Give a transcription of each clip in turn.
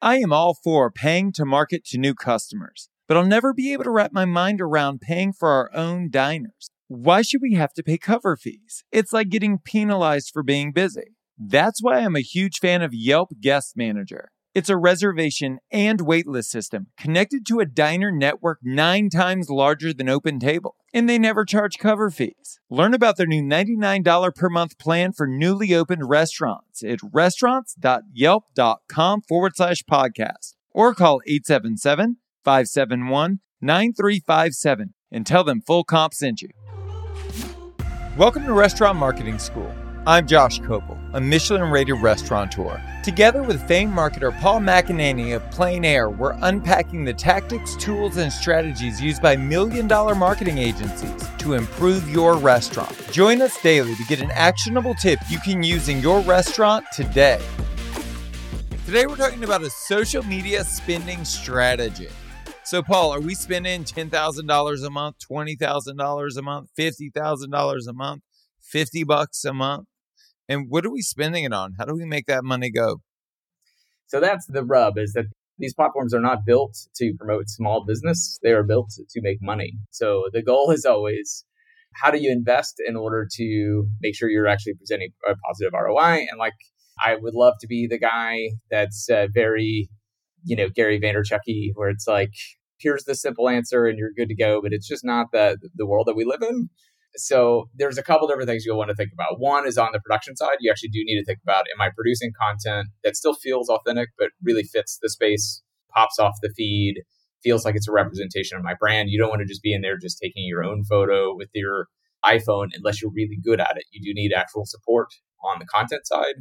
I am all for paying to market to new customers, but I'll never be able to wrap my mind around paying for our own diners. Why should we have to pay cover fees? It's like getting penalized for being busy. That's why I'm a huge fan of Yelp Guest Manager. It's a reservation and waitlist system connected to a diner network nine times larger than OpenTable. And they never charge cover fees. Learn about their new $99 per month plan for newly opened restaurants at restaurants.yelp.com forward slash podcast or call 877 571 9357 and tell them full comp sent you. Welcome to Restaurant Marketing School. I'm Josh Kopel, a Michelin rated restaurateur. Together with famed marketer Paul McEnany of Plain Air, we're unpacking the tactics, tools, and strategies used by million dollar marketing agencies to improve your restaurant. Join us daily to get an actionable tip you can use in your restaurant today. Today, we're talking about a social media spending strategy. So, Paul, are we spending $10,000 a month, $20,000 a month, $50,000 a month, 50 bucks a month? And what are we spending it on? How do we make that money go? So that's the rub is that these platforms are not built to promote small business. They are built to make money. So the goal is always how do you invest in order to make sure you're actually presenting a positive ROI? And like, I would love to be the guy that's uh, very, you know, Gary Vaynerchuk where it's like, here's the simple answer and you're good to go. But it's just not the, the world that we live in. So there's a couple different things you'll want to think about. One is on the production side. You actually do need to think about, am I producing content that still feels authentic, but really fits the space, pops off the feed, feels like it's a representation of my brand. You don't want to just be in there just taking your own photo with your iPhone unless you're really good at it. You do need actual support on the content side.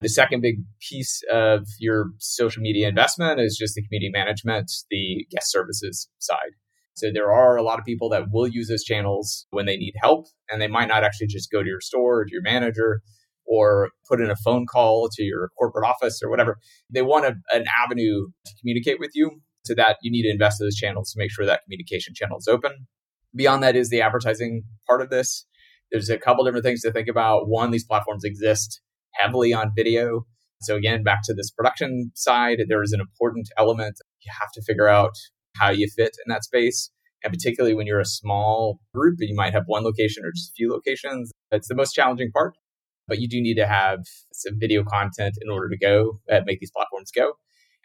The second big piece of your social media investment is just the community management, the guest services side. So there are a lot of people that will use those channels when they need help, and they might not actually just go to your store or to your manager or put in a phone call to your corporate office or whatever. They want a, an avenue to communicate with you. So that you need to invest in those channels to make sure that communication channel is open. Beyond that is the advertising part of this. There's a couple different things to think about. One, these platforms exist heavily on video. So again, back to this production side, there is an important element. You have to figure out how you fit in that space. And particularly when you're a small group and you might have one location or just a few locations, that's the most challenging part. But you do need to have some video content in order to go uh, make these platforms go.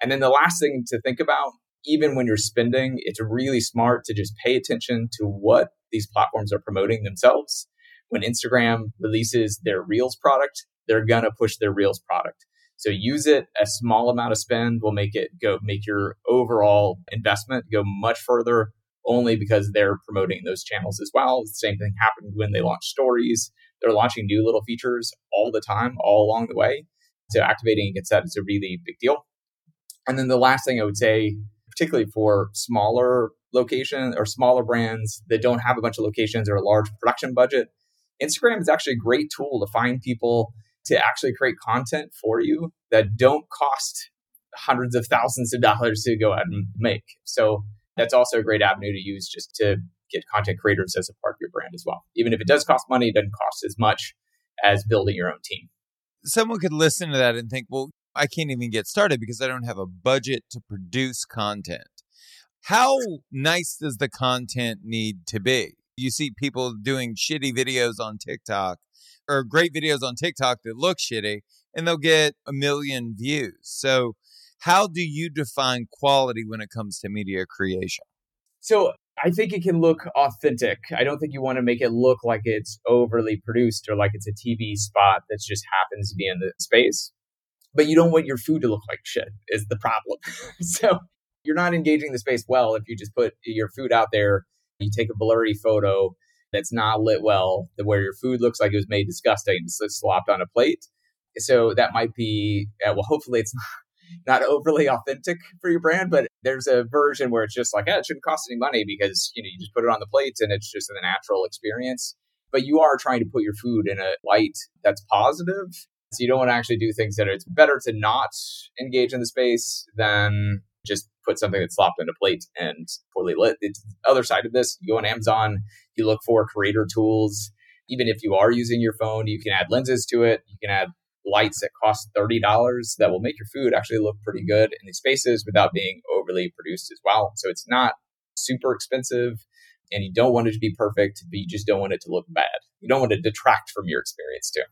And then the last thing to think about, even when you're spending, it's really smart to just pay attention to what these platforms are promoting themselves. When Instagram releases their Reels product, they're going to push their Reels product. So use it. A small amount of spend will make it go, make your overall investment go much further only because they're promoting those channels as well. The same thing happened when they launched stories. They're launching new little features all the time, all along the way. So activating against that is a really big deal. And then the last thing I would say, particularly for smaller location or smaller brands that don't have a bunch of locations or a large production budget, Instagram is actually a great tool to find people to actually create content for you that don't cost hundreds of thousands of dollars to go out and make. So that's also a great avenue to use just to get content creators as a part of your brand as well. Even if it does cost money, it doesn't cost as much as building your own team. Someone could listen to that and think, well, I can't even get started because I don't have a budget to produce content. How nice does the content need to be? You see people doing shitty videos on TikTok or great videos on TikTok that look shitty and they'll get a million views. So, how do you define quality when it comes to media creation? So, I think it can look authentic. I don't think you want to make it look like it's overly produced or like it's a TV spot that just happens to be in the space. But you don't want your food to look like shit, is the problem. so, you're not engaging the space well if you just put your food out there, you take a blurry photo that's not lit well, where your food looks like it was made disgusting, it's slopped on a plate. So that might be, uh, well, hopefully it's not, not overly authentic for your brand, but there's a version where it's just like, eh, it shouldn't cost any money because, you know, you just put it on the plate and it's just a natural experience. But you are trying to put your food in a light that's positive. So you don't want to actually do things that are, it's better to not engage in the space than just put something that's slopped in a plate and poorly lit. It's the other side of this. You go on Amazon, you look for creator tools. Even if you are using your phone, you can add lenses to it. You can add lights that cost $30 that will make your food actually look pretty good in these spaces without being overly produced as well. So it's not super expensive and you don't want it to be perfect, but you just don't want it to look bad. You don't want to detract from your experience too.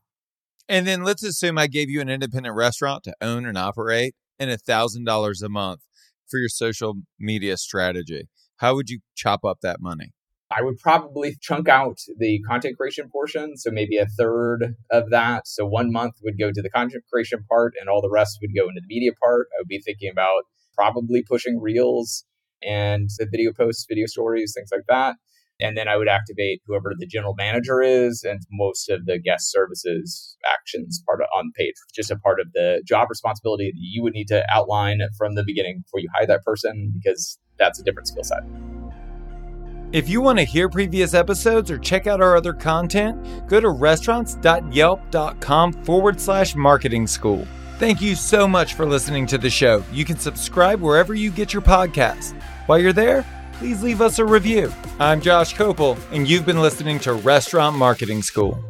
And then let's assume I gave you an independent restaurant to own and operate and a thousand dollars a month for your social media strategy. How would you chop up that money? I would probably chunk out the content creation portion. So maybe a third of that. So one month would go to the content creation part and all the rest would go into the media part. I would be thinking about probably pushing reels and the video posts, video stories, things like that. And then I would activate whoever the general manager is and most of the guest services actions part of, on page, just a part of the job responsibility that you would need to outline from the beginning before you hire that person because that's a different skill set. If you want to hear previous episodes or check out our other content, go to restaurants.yelp.com forward slash marketing school. Thank you so much for listening to the show. You can subscribe wherever you get your podcasts. While you're there, please leave us a review. I'm Josh Kopel, and you've been listening to Restaurant Marketing School.